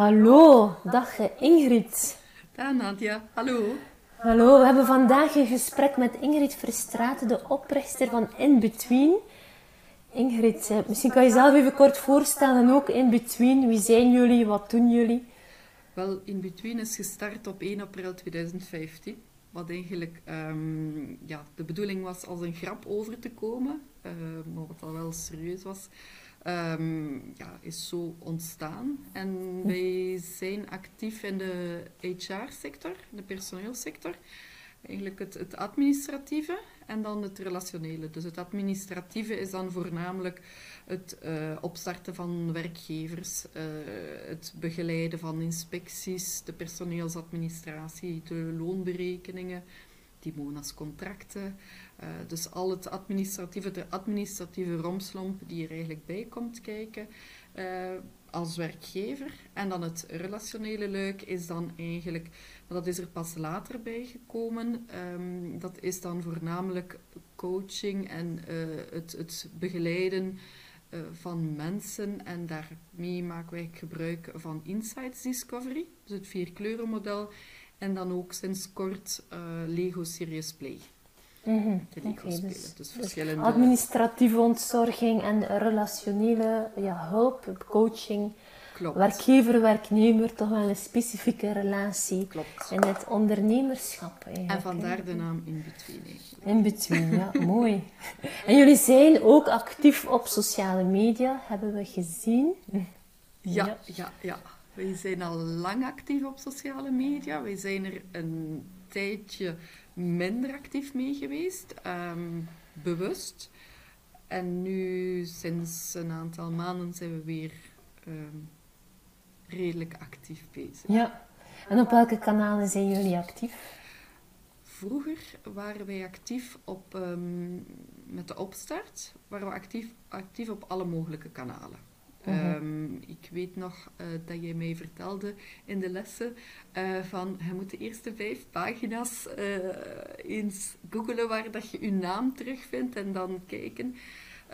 Hallo, dag Ingrid. Dag Nadia, hallo. Hallo, we hebben vandaag een gesprek met Ingrid Verstraeten, de oprichter van In Between. Ingrid, eh, misschien kan je jezelf even kort voorstellen, ook In Between. Wie zijn jullie, wat doen jullie? Wel, In Between is gestart op 1 april 2015. Wat eigenlijk um, ja, de bedoeling was als een grap over te komen, uh, maar wat al wel serieus was. Um, ja, is zo ontstaan. En wij zijn actief in de HR-sector, de personeelssector. Eigenlijk het, het, administratieve en dan het relationele. Dus het administratieve is dan voornamelijk het uh, opstarten van werkgevers, uh, het begeleiden van inspecties, de personeelsadministratie, de loonberekeningen, die contracten. Uh, dus al het administratieve, de administratieve romslomp die er eigenlijk bij komt kijken uh, als werkgever. En dan het relationele luik is dan eigenlijk, dat is er pas later bij gekomen, um, dat is dan voornamelijk coaching en uh, het, het begeleiden van mensen. En daarmee maken wij gebruik van Insights Discovery, dus het vierkleurenmodel. En dan ook sinds kort Lego Serious Play. Mm -hmm. okay, dus, dus verschillende... administratieve ontzorging en relationele ja, hulp, coaching. Klopt. Werkgever, werknemer, toch wel een specifieke relatie. Klopt. En het ondernemerschap. En vandaar de naam In Between. In Between, ja, mooi. En jullie zijn ook actief op sociale media, hebben we gezien. Ja, ja, ja. ja. Wij zijn al lang actief op sociale media. Wij zijn er een tijdje minder actief mee geweest, um, bewust. En nu, sinds een aantal maanden, zijn we weer um, redelijk actief bezig. Ja, en op welke kanalen zijn jullie actief? Vroeger waren wij actief op, um, met de opstart, waren we actief, actief op alle mogelijke kanalen. Mhm. Um, ik weet nog uh, dat jij mij vertelde in de lessen uh, van je moet de eerste vijf pagina's uh, eens googelen waar dat je je naam terugvindt en dan kijken.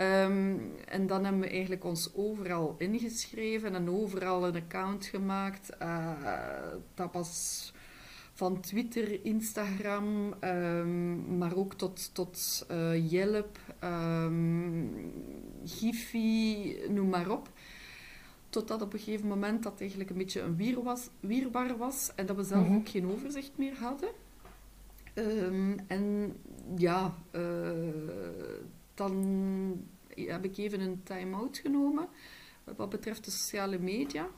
Um, en dan hebben we eigenlijk ons overal ingeschreven en overal een account gemaakt. dat was van Twitter, Instagram, um, maar ook tot, tot Yelp, Giphy, noem maar op. Totdat op een gegeven moment dat eigenlijk een beetje een wier was, wierbaar was en dat we zelf ook geen overzicht meer hadden. Um, en ja, uh, dan heb ik even een time-out genomen wat betreft de sociale media.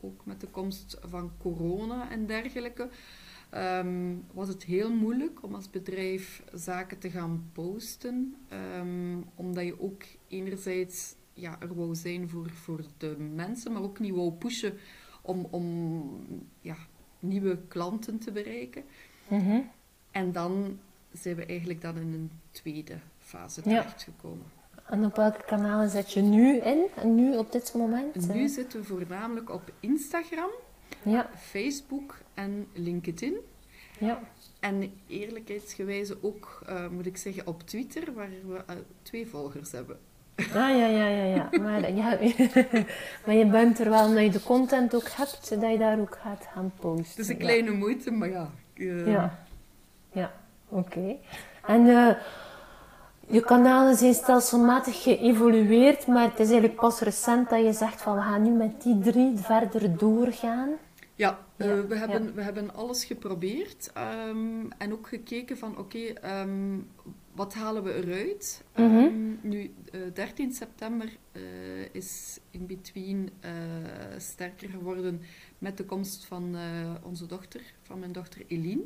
Ook met de komst van corona en dergelijke. Um, was het heel moeilijk om als bedrijf zaken te gaan posten. Um, omdat je ook enerzijds ja, er wou zijn voor, voor de mensen, maar ook niet wou pushen om, om ja, nieuwe klanten te bereiken. Mhm. En dan zijn we eigenlijk dan in een tweede fase terechtgekomen. En op welke kanalen zet je nu in? Nu op dit moment? Nu zitten we voornamelijk op Instagram, ja. Facebook en LinkedIn. Ja. En eerlijkheidsgewijze ook, uh, moet ik zeggen, op Twitter, waar we uh, twee volgers hebben. Ah, ja, ja, ja, ja. Maar, ja, maar je bent er wel, omdat je de content ook hebt, dat je daar ook gaat gaan posten. Het is een kleine moeite, maar ja. Uh... Ja, ja oké. En uh, je kanalen zijn stelselmatig geëvolueerd, maar het is eigenlijk pas recent dat je zegt van we gaan nu met die drie verder doorgaan. Ja, uh, we, hebben, ja. we hebben alles geprobeerd um, en ook gekeken van oké, okay, um, wat halen we eruit? Mm -hmm. um, nu, uh, 13 september uh, is in between sterker geworden met de komst van onze dochter, van mijn dochter Eline.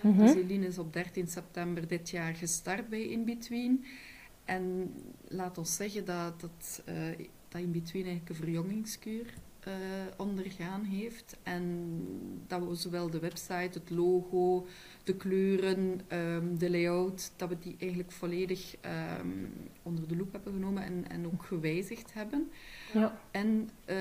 Mm -hmm. Dus Eline is op 13 september dit jaar gestart bij In Between. En laat ons zeggen dat, dat, dat In Between eigenlijk een verjongingskuur uh, ondergaan heeft. En dat we zowel de website, het logo, de kleuren, um, de layout, dat we die eigenlijk volledig um, onder de loep hebben genomen en, en ook gewijzigd hebben. Ja. En uh,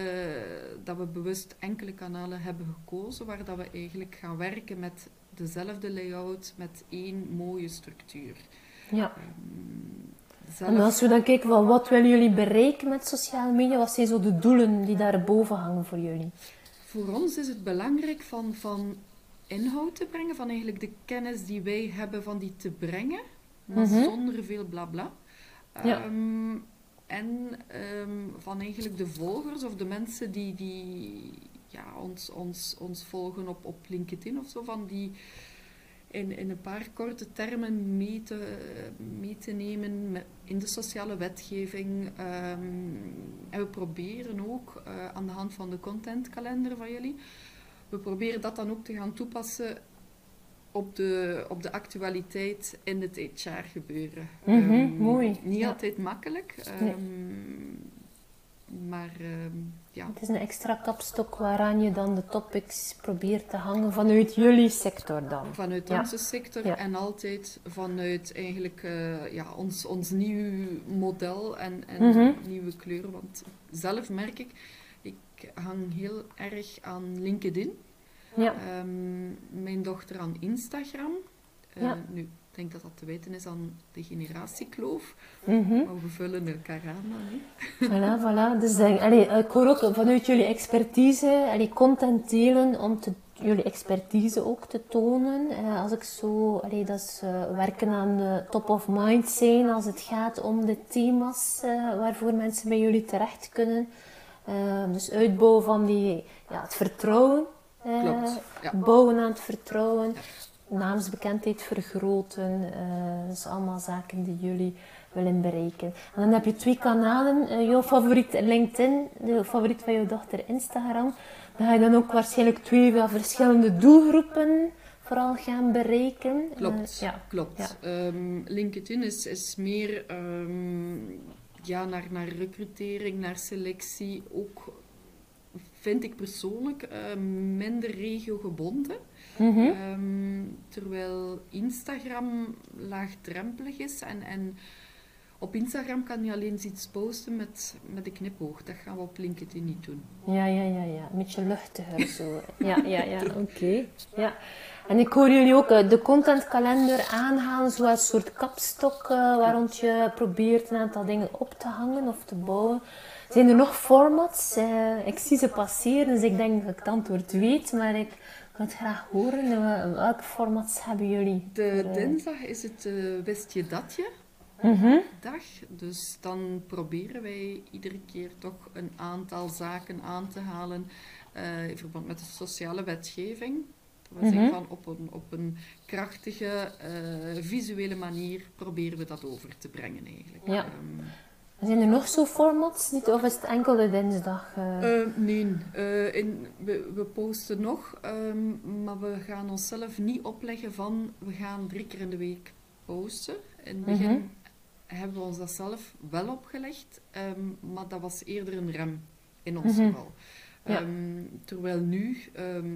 dat we bewust enkele kanalen hebben gekozen waar dat we eigenlijk gaan werken met dezelfde layout, met één mooie structuur. Ja. Um, en als we dan kijken van wat willen jullie bereiken met sociale media, wat zijn zo de doelen die daarboven hangen voor jullie? voor ons is het belangrijk van, van inhoud te brengen, van eigenlijk de kennis die wij hebben van die te brengen, maar Mhm. zonder veel blabla. Ja. Ehm, en ehm, van eigenlijk de volgers of de mensen die, die ja, ons, ons, ons volgen op, op LinkedIn of zo, van die in, in een paar korte termen mee te, mee te nemen met- in de sociale wetgeving. Ehm, en we proberen ook eh, aan de hand van de contentkalender van jullie, we proberen dat dan ook te gaan toepassen op de, op de actualiteit in het HR gebeuren. Mhm, Ehm, mooi, Niet ja. altijd makkelijk, Nee. ehm, maar ja. Het is een extra kapstok waaraan je dan de topics probeert te hangen vanuit jullie sector dan. Vanuit Ja. onze sector Ja. en altijd vanuit eigenlijk eh, ja, ons, ons nieuw model en, en Mhm. nieuwe kleuren. Want zelf merk ik, ik hang heel erg aan LinkedIn. Ja. Ehm, mijn dochter aan Instagram. Ja. Nu, ik denk dat dat te weten is aan de generatiekloof. Mhm. Maar we vullen elkaar aan dan. hè. Voilà, voilà. Dus denk, allee, ik hoor ook vanuit jullie expertise, allee, content delen om te, jullie expertise ook te tonen. Eh, als ik zo, allee, dat is eh, werken aan eh, top of mind zijn als het gaat om de thema's eh, waarvoor mensen bij jullie terecht kunnen. Eh, dus uitbouwen van die, ja, het vertrouwen. eh, Klopt, ja. Bouwen aan het vertrouwen. Naamsbekendheid vergroten. eh, dat is allemaal zaken die jullie willen bereiken. En dan heb je twee kanalen. eh, jouw favoriet LinkedIn, de favoriet van jouw dochter Instagram. Dan ga je dan ook waarschijnlijk twee ja, verschillende doelgroepen vooral gaan bereiken. Klopt, Eh, ja. klopt. ja. Ehm, LinkedIn is, is meer ehm, ja, naar, naar recrutering, naar selectie. Ook vind ik persoonlijk eh, minder regiogebonden. Mhm. Ehm, terwijl Instagram laagdrempelig is en, en op Instagram kan je alleen iets posten met, met een knipoog. Dat gaan we op LinkedIn niet doen. Ja, ja, ja, ja. Een beetje luchtiger zo. Ja, ja, ja, oké. Ja. En ik hoor jullie ook eh, de contentkalender aanhalen, zoals een soort kapstok eh, waar rond je probeert een aantal dingen op te hangen of te bouwen. Zijn er nog formats? Eh, ik zie ze passeren, dus ik denk dat ik het antwoord weet, maar ik wil het graag horen. Eh, welke formats hebben jullie? De Eh, dinsdag is het eh Wist je dat je? mhm. dag. Dus dan proberen wij iedere keer toch een aantal zaken aan te halen eh, in verband met de sociale wetgeving. Wil zeggen Mhm. van op een, op een krachtige, visuele manier proberen we dat over te brengen eigenlijk. Ja. Ehm, Zijn er nog zo formats? Niet, of is het enkel de dinsdag? eh? Eh, nee, eh, in, we, we posten nog, ehm, maar we gaan onszelf niet opleggen van we gaan drie keer in de week posten. In het begin Mhm. hebben we ons dat zelf wel opgelegd, ehm, maar dat was eerder een rem in ons Mhm. geval. Ja. Ehm, terwijl nu,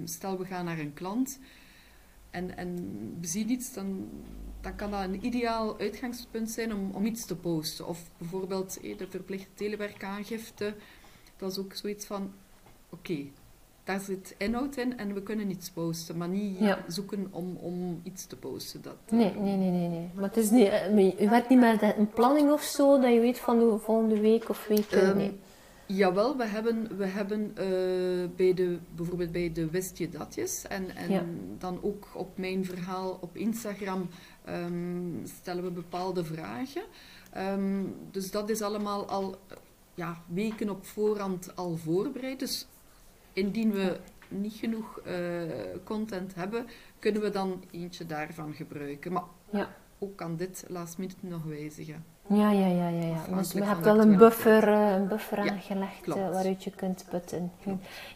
stel we gaan naar een klant en, en we zien iets, dan, dan kan dat een ideaal uitgangspunt zijn om, om iets te posten. Of bijvoorbeeld eh, de verplichte telewerkaangifte, dat is ook zoiets van, oké, daar zit inhoud in en we kunnen iets posten, maar niet Ja. zoeken om, om iets te posten. Dat, Nee, eh, nee, nee, nee, nee. Maar het is niet, eh, je werkt niet met een planning of zo, dat je weet van de volgende week of week. eh, Ehm, nee. Jawel, we hebben, we hebben eh, bij de, bijvoorbeeld bij de Wist je datjes en, en Ja. dan ook op mijn verhaal op Instagram ehm, stellen we bepaalde vragen. Ehm, dus dat is allemaal al ja, weken op voorhand al voorbereid. Dus indien we niet genoeg eh, content hebben, kunnen we dan eentje daarvan gebruiken. Maar Ja. ook aan dit last minute nog wijzigen. Ja, ja, ja, ja. ja. Dus je hebt wel een buffer, eh, een buffer Ja, aangelegd klopt. eh, waaruit je kunt putten.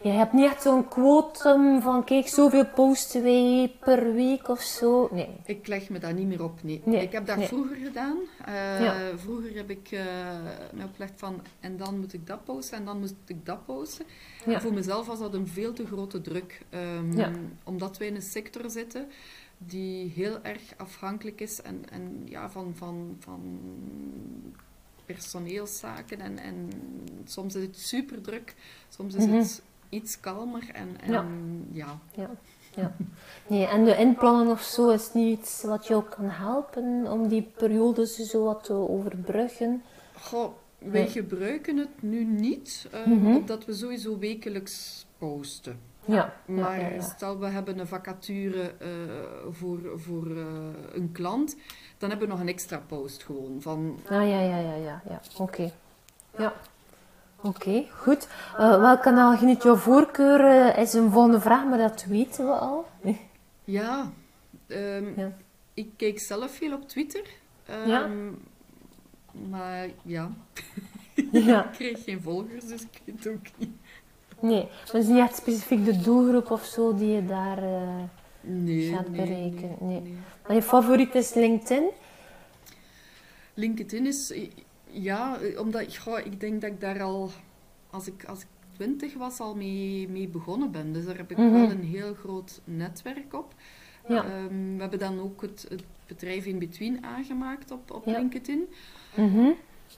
Je hebt niet echt zo'n quotum van kijk, zoveel posten wij per week of zo. Nee. Ik leg me daar niet meer op, nee. Nee, ik heb dat nee. vroeger gedaan. Eh, Ja. Vroeger heb ik eh me opgelegd van, en dan moet ik dat posten, en dan moet ik dat posten. Ja. En voor mezelf was dat een veel te grote druk. ehm. Omdat wij in een sector zitten die heel erg afhankelijk is en, en ja, van, van, van personeelszaken. En, en soms is het super druk, soms is Mhm. het iets kalmer. En, en Ja. ja. Ja, ja. Nee, en de inplannen of zo is niet iets wat jou kan helpen om die periodes zo wat te overbruggen. Goh, wij Nee. gebruiken het nu niet, eh, Mhm. omdat we sowieso wekelijks posten. Ja, Maar ja, ja. stel we hebben een vacature eh, voor, voor eh, een klant, dan hebben we nog een extra post gewoon van Ah, ja, ja, ja, ja, ja. Oké. Ja. Oké, goed. Eh, welk kanaal geniet jouw voorkeur? is een volgende vraag, maar dat weten we al. ja, ehm, Ja. ik kijk zelf veel op Twitter. Ehm, Ja. Maar ja, ja. ik kreeg geen volgers, dus ik weet het ook niet. Nee, dat is niet echt specifiek de doelgroep of zo die je daar... eh, Nee, Gaat nee, bereiken, nee, nee. Maar je favoriet is LinkedIn? LinkedIn is, eh, ja, eh, omdat goh, ik denk dat ik daar al, als ik, als ik twintig was, al mee, mee begonnen ben. Dus daar heb ik Mhm. wel een heel groot netwerk op. Ja. Ehm, we hebben dan ook het, het bedrijf in between aangemaakt op, op Ja. LinkedIn. Mhm.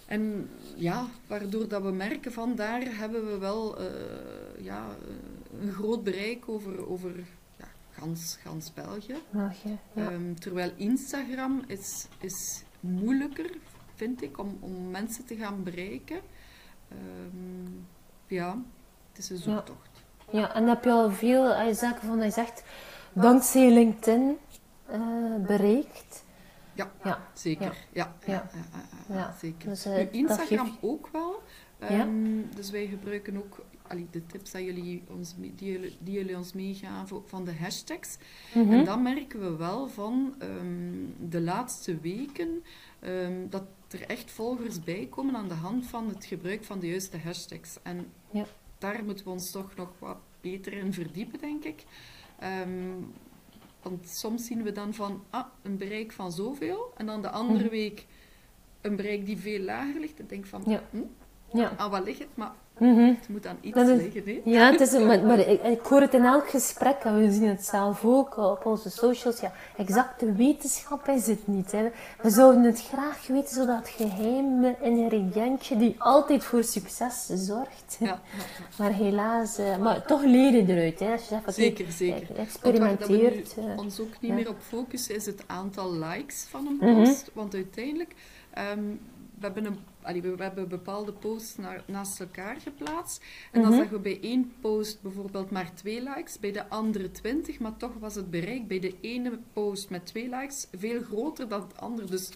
En ja, waardoor dat we merken van daar hebben we wel eh, ja, eh, een groot bereik over, over ja, gans, gans België. Ja. Ehm, terwijl Instagram is, is moeilijker, vind ik, om, om mensen te gaan bereiken. Ehm, ja, het is een zoektocht. ja, en heb je al veel eh, zaken van, je zegt, dankzij LinkedIn bereikt? Ja, Ja. zeker. Ja, ja. Ja. zeker. Dus, eh, Instagram geeft- ook wel. Ehm, Dus wij gebruiken ook allee, de tips dat jullie ons, die, jullie, die jullie ons meegaven van de hashtags. Mhm. En dan merken we wel van ehm, de laatste weken ehm, dat er echt volgers bij komen aan de hand van het gebruik van de juiste hashtags. En Ja. daar moeten we ons toch nog wat beter in verdiepen, denk ik. Ehm, want soms zien we dan van ah, een bereik van zoveel en dan de andere Mhm. week een bereik die veel lager ligt. En denk van, Ja. hm, Ja. aan wat ligt het? Maar Mhm. het moet aan iets Dat is- liggen. Ja, het is, maar, maar ik, ik hoor het in elk gesprek en we zien het zelf ook op onze socials. Ja, exacte wetenschap is het niet. Hè. We zouden het graag weten, zodat het geheime ingrediëntje die altijd voor succes zorgt. Ja. Maar helaas, eh, maar toch leer je eruit. Hè. Als je zegt, Zeker, zeker. waar experimenteert. dat we eh, ons ook niet ja. meer op focussen is het aantal likes van een Mhm. post. Want uiteindelijk, ehm, we, hebben een, allee, we, we hebben bepaalde posts naar, naast elkaar geplaatst. En dan Mhm. zagen we bij één post bijvoorbeeld maar twee likes, bij de andere twintig. Maar toch was het bereik bij de ene post met twee likes veel groter dan de andere. Dus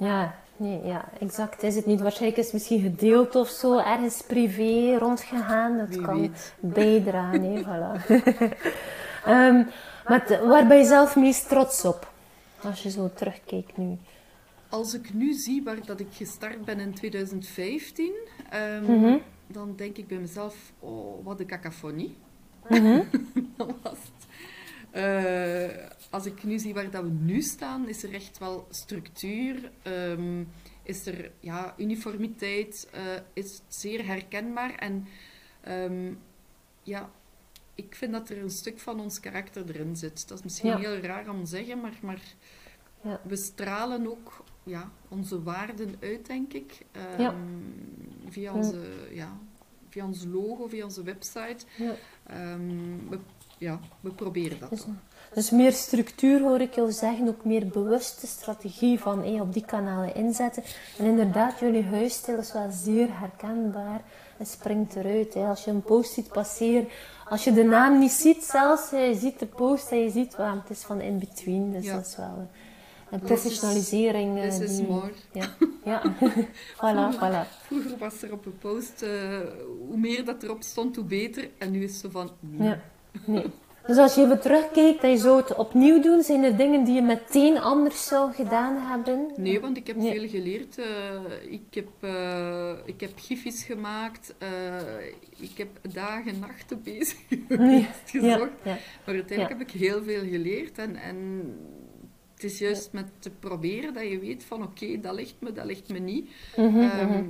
Ja, nee, ja, exact is het niet. Waarschijnlijk is het misschien gedeeld of zo, ergens privé rondgegaan. Dat Wie kan weet. bijdragen, hè, voilà. Ehm, maar waar ben je zelf meest trots op? Als je zo terugkijkt nu. Als ik nu zie waar dat ik gestart ben in 2015, ehm, Mhm. dan denk ik bij mezelf, oh, wat een cacophonie. Mhm. Dat was het. Eh, als ik nu zie waar dat we nu staan, is er echt wel structuur. ehm, is er ja, uniformiteit, eh, is het zeer herkenbaar. En ehm, ja, ik vind dat er een stuk van ons karakter erin zit. Dat is misschien Ja. heel raar om te zeggen, maar, maar Ja. we stralen ook ja, onze waarden uit, denk ik. Ehm, Ja. Via, onze, ja, via ons logo, via onze website. Ja. Ehm, we, ja, we proberen dat. Dus, dus meer structuur hoor ik jou zeggen, ook meer bewuste strategie van hey, op die kanalen inzetten. En inderdaad, jullie huisstijl is wel zeer herkenbaar. Het springt eruit. Hè. Als je een post ziet passeren, als je de naam niet ziet zelfs, je ziet de post en je ziet, well, het is van in between. Dus Ja. dat is wel een- een This is- professionalisering. eh, This is more. Ja, ja. voilà, voilà. Vroeger was er op een post, eh, hoe meer dat erop stond, hoe beter. En nu is het zo van, nee. Ja, nee. Dus als je even terugkijkt en je zou het opnieuw doen, zijn er dingen die je meteen anders zou gedaan hebben? Nee, want ik heb Nee. veel geleerd. Eh, ik, heb, eh, ik heb gifjes gemaakt. ik heb dagen en nachten bezig geweest, Ja, gezocht. ja. Maar uiteindelijk heb ik heel veel geleerd. En, en het is juist met te proberen dat je weet van oké, dat ligt me, dat ligt me niet. Mhm, Ehm, mhm.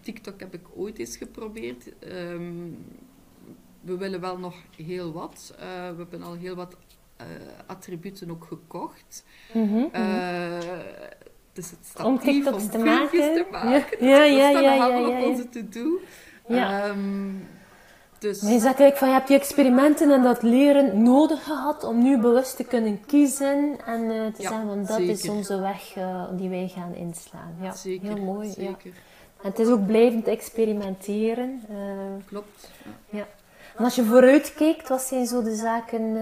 TikTok heb ik ooit eens geprobeerd. Ehm, we willen wel nog heel wat. Eh, we hebben al heel wat eh, attributen ook gekocht. Mhm. Eh, dus het staat Om TikToks om te maken. te maken. Ja, Dus ja, dat ja, ja, allemaal ja, op ja. onze to-do. Ja. Ehm, dus zegt eigenlijk van je hebt die experimenten en dat leren nodig gehad om nu bewust te kunnen kiezen en eh, te Ja, zeggen van dat is onze weg eh, die wij gaan inslaan. Ja, zeker, heel mooi. Ja. zeker. En het is ook blijvend experimenteren. eh, Klopt. Ja. En als je vooruit kijkt, wat zijn zo de zaken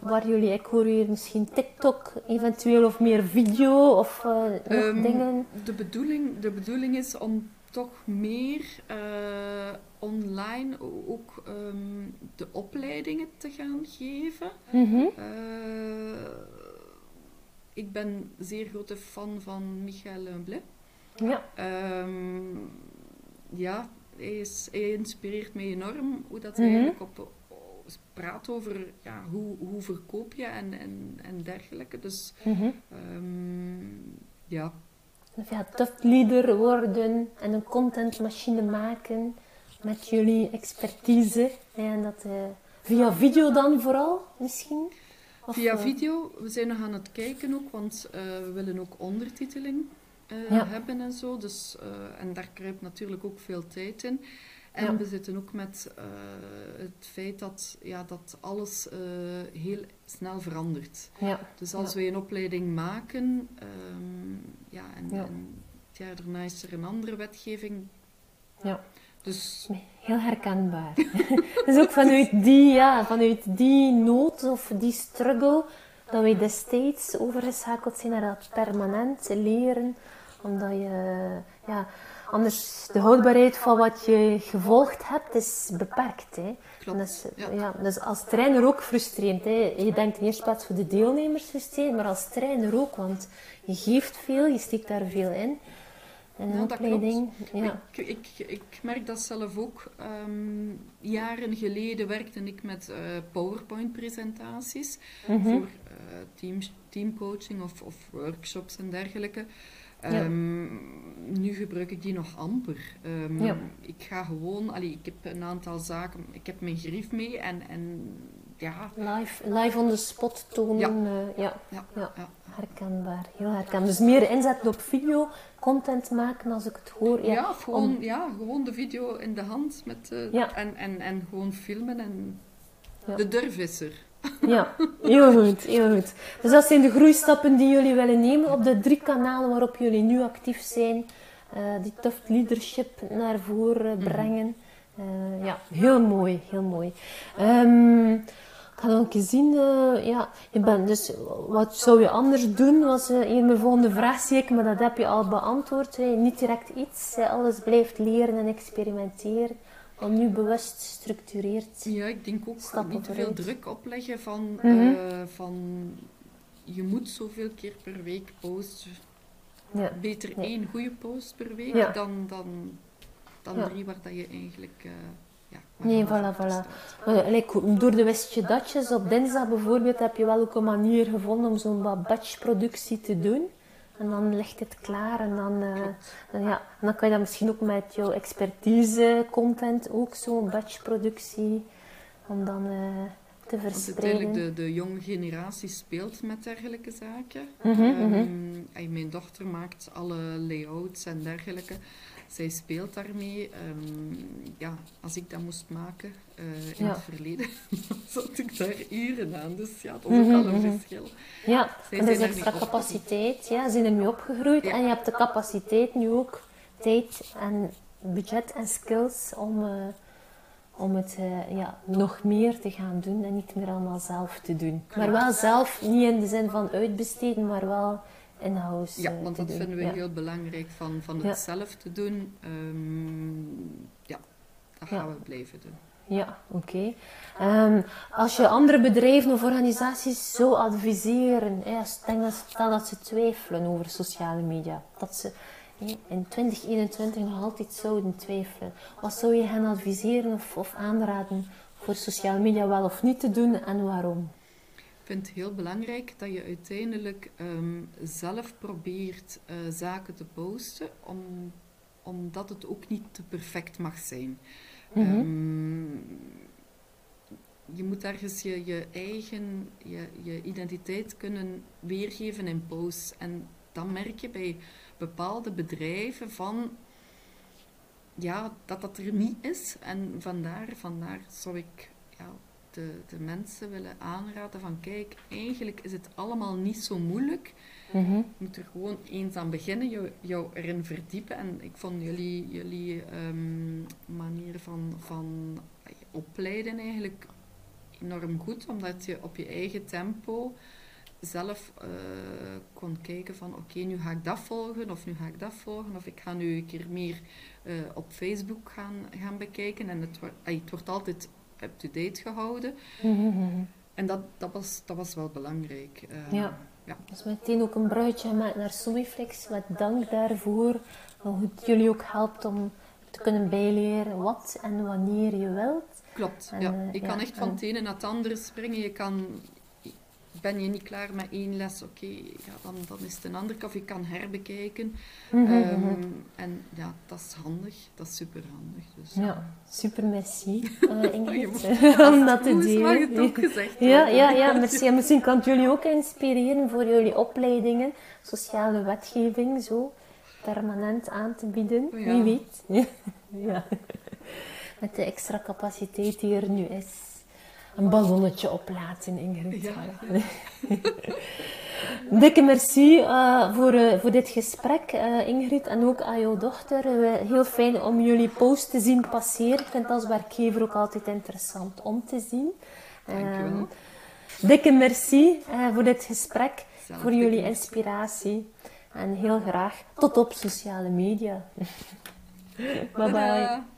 waar jullie, ik hoor hier misschien TikTok eventueel of meer video of um, dingen? De bedoeling, de bedoeling is om toch meer uh, online ook um, de opleidingen te gaan geven. Mm -hmm. ik ben zeer grote fan van Michael Lemblé. Ja. Um, ja, hij, is, hij inspireert mij enorm hoe dat hij mm -hmm. eigenlijk op, praat over ja, hoe, hoe verkoop je en, en, en dergelijke. Dus mm -hmm. um, ja. Ja, leader worden en een contentmachine maken met jullie expertise. En dat uh, via video dan vooral misschien? Of, via uh, video. We zijn nog aan het kijken ook, want uh, we willen ook ondertiteling ja. hebben en zo. Dus, en daar kruipt natuurlijk ook veel tijd in. En ja. we zitten ook met uh, het feit dat, ja, dat alles uh, heel snel verandert. Ja. Dus als ja. wij een opleiding maken, um, ja, en, en, het jaar daarna is er een andere wetgeving. Ja. Dus... Heel herkenbaar. dus ook vanuit die, ja, vanuit die nood of die struggle, dat wij destijds overgeschakeld zijn naar dat permanent leren, omdat je, ja Anders, de houdbaarheid van wat je gevolgd hebt, is beperkt. Hè. Klopt. Dus, ja. ja. dus als trainer ook frustrerend. Hè. Je denkt in eerste plaats voor de deelnemers frustrerend, maar als trainer ook, want je geeft veel, je steekt daar veel in. En ja, opleiding. Ja. Ik, ik, ik, merk dat zelf ook. Um, jaren geleden werkte ik met uh, PowerPoint-presentaties mm -hmm. voor uh, team, teamcoaching of, of workshops en dergelijke. Um, nu gebruik ik die nog amper. Um, ja. Ik ga gewoon, allee, ik heb een aantal zaken, ik heb mijn grief mee en, en ja. Live, live on the spot tonen, ja. Uh, ja. Ja. ja. herkenbaar, heel herkenbaar. Dus meer inzetten op video, content maken als ik het hoor. Ja, gewoon, ja gewoon de video in de hand met, uh, en, en, en gewoon filmen en de durf is er. Ja, heel goed, heel goed. Dus dat zijn de groeistappen die jullie willen nemen op de drie kanalen waarop jullie nu actief zijn. Uh, die tough leadership naar voren mhm. brengen. Uh, ja, heel mooi, heel mooi. Um, ik ga dan eens zien, uh, ja, je bent dus, wat zou je anders doen? Was hier mijn volgende vraag, zie ik, maar dat heb je al beantwoord. Hè. Niet direct iets, alles blijft leren en experimenteren om nu bewust structureert. Ja, ik denk ook niet te veel druk opleggen van, mm -hmm. uh, van je moet zoveel keer per week posten. Ja. Beter één goede post per week ja. dan, dan, dan drie waar dat je eigenlijk. Uh, ja, nee, voilà, voilà. Like, door de westje datjes op dinsdag bijvoorbeeld heb je wel ook een manier gevonden om zo'n wat batchproductie te doen. En dan ligt het klaar en dan, uh, en ja, dan kan je dat misschien ook met jouw expertise, content, ook zo'n batchproductie, om dan uh, te verspreiden. Want uiteindelijk de, de jonge generatie speelt met dergelijke zaken. Mm -hmm, um, mijn dochter maakt alle layouts en dergelijke zij speelt daarmee. Um, ja, als ik dat moest maken uh, in ja. het verleden, zat ik daar uren aan. Dus ja, dat is ook al een mhm. verschil. Ja, zij en er is extra capaciteit. Ja, ze zijn ermee opgegroeid. Ja. En je hebt de capaciteit nu ook, tijd en budget en skills om, uh, om het uh, ja, nog meer te gaan doen en niet meer allemaal zelf te doen. Maar wel zelf, niet in de zin van uitbesteden, maar wel in-house Ja, want dat vinden we heel belangrijk van, van het zelf te doen. Um, ja, dat gaan we blijven doen. Ja, oké. Okay. Um, als je andere bedrijven of organisaties zou adviseren, hè, stel dat ze twijfelen over sociale media, dat ze in 2021 nog altijd zouden twijfelen, wat zou je hen adviseren of, of aanraden voor sociale media wel of niet te doen en waarom? Ik vind het heel belangrijk dat je uiteindelijk um, zelf probeert uh, zaken te posten, om, omdat het ook niet te perfect mag zijn. Mm -hmm. um, je moet ergens je, je eigen je, je identiteit kunnen weergeven in posts. En dan merk je bij bepaalde bedrijven van ja, dat dat er niet is. En vandaar, vandaar zou ik ja, de, de mensen willen aanraden van kijk, eigenlijk is het allemaal niet zo moeilijk. Mhm. Je moet er gewoon eens aan beginnen, jou, jou erin verdiepen. En ik vond jullie, jullie um, manier van, van opleiden eigenlijk enorm goed, omdat je op je eigen tempo zelf uh, kon kijken van oké, nu ga ik dat volgen of nu ga ik dat volgen of ik ga nu een keer meer uh, op Facebook gaan, gaan bekijken en het, wordt, het wordt altijd up-to-date gehouden. En dat, dat, was, dat was wel belangrijk. Uh, ja. ja. Dus meteen ook een bruidje gemaakt naar Somiflex. Met dank daarvoor. Hoe het jullie ook helpt om te kunnen bijleren wat en wanneer je wilt. Klopt, ja. Je kan echt van het ene naar het andere springen. Je kan ben je niet klaar met één les, oké, ja, dan, dan is het een ander. Of je kan herbekijken. Mhm, ehm, mhm. En ja, dat is handig. Dat is super handig. Dus, ja, super merci, uh, Ingrid, om dat te delen. Mag het ook gezegd ja, ja, ja, merci. En misschien kan het jullie ook inspireren voor jullie opleidingen, sociale wetgeving, zo permanent aan te bieden. Wie weet. ja. Met de extra capaciteit die er nu is een ballonnetje oplaten, Ingrid. Ja. Dikke merci uh, voor, uh, voor dit gesprek, uh, Ingrid, en ook aan jouw dochter. heel fijn om jullie post te zien passeren. Ik vind het als werkgever ook altijd interessant om te zien. Dankjewel. Dikke merci voor dit gesprek, voor jullie inspiratie. En heel graag tot op sociale media. bye bye.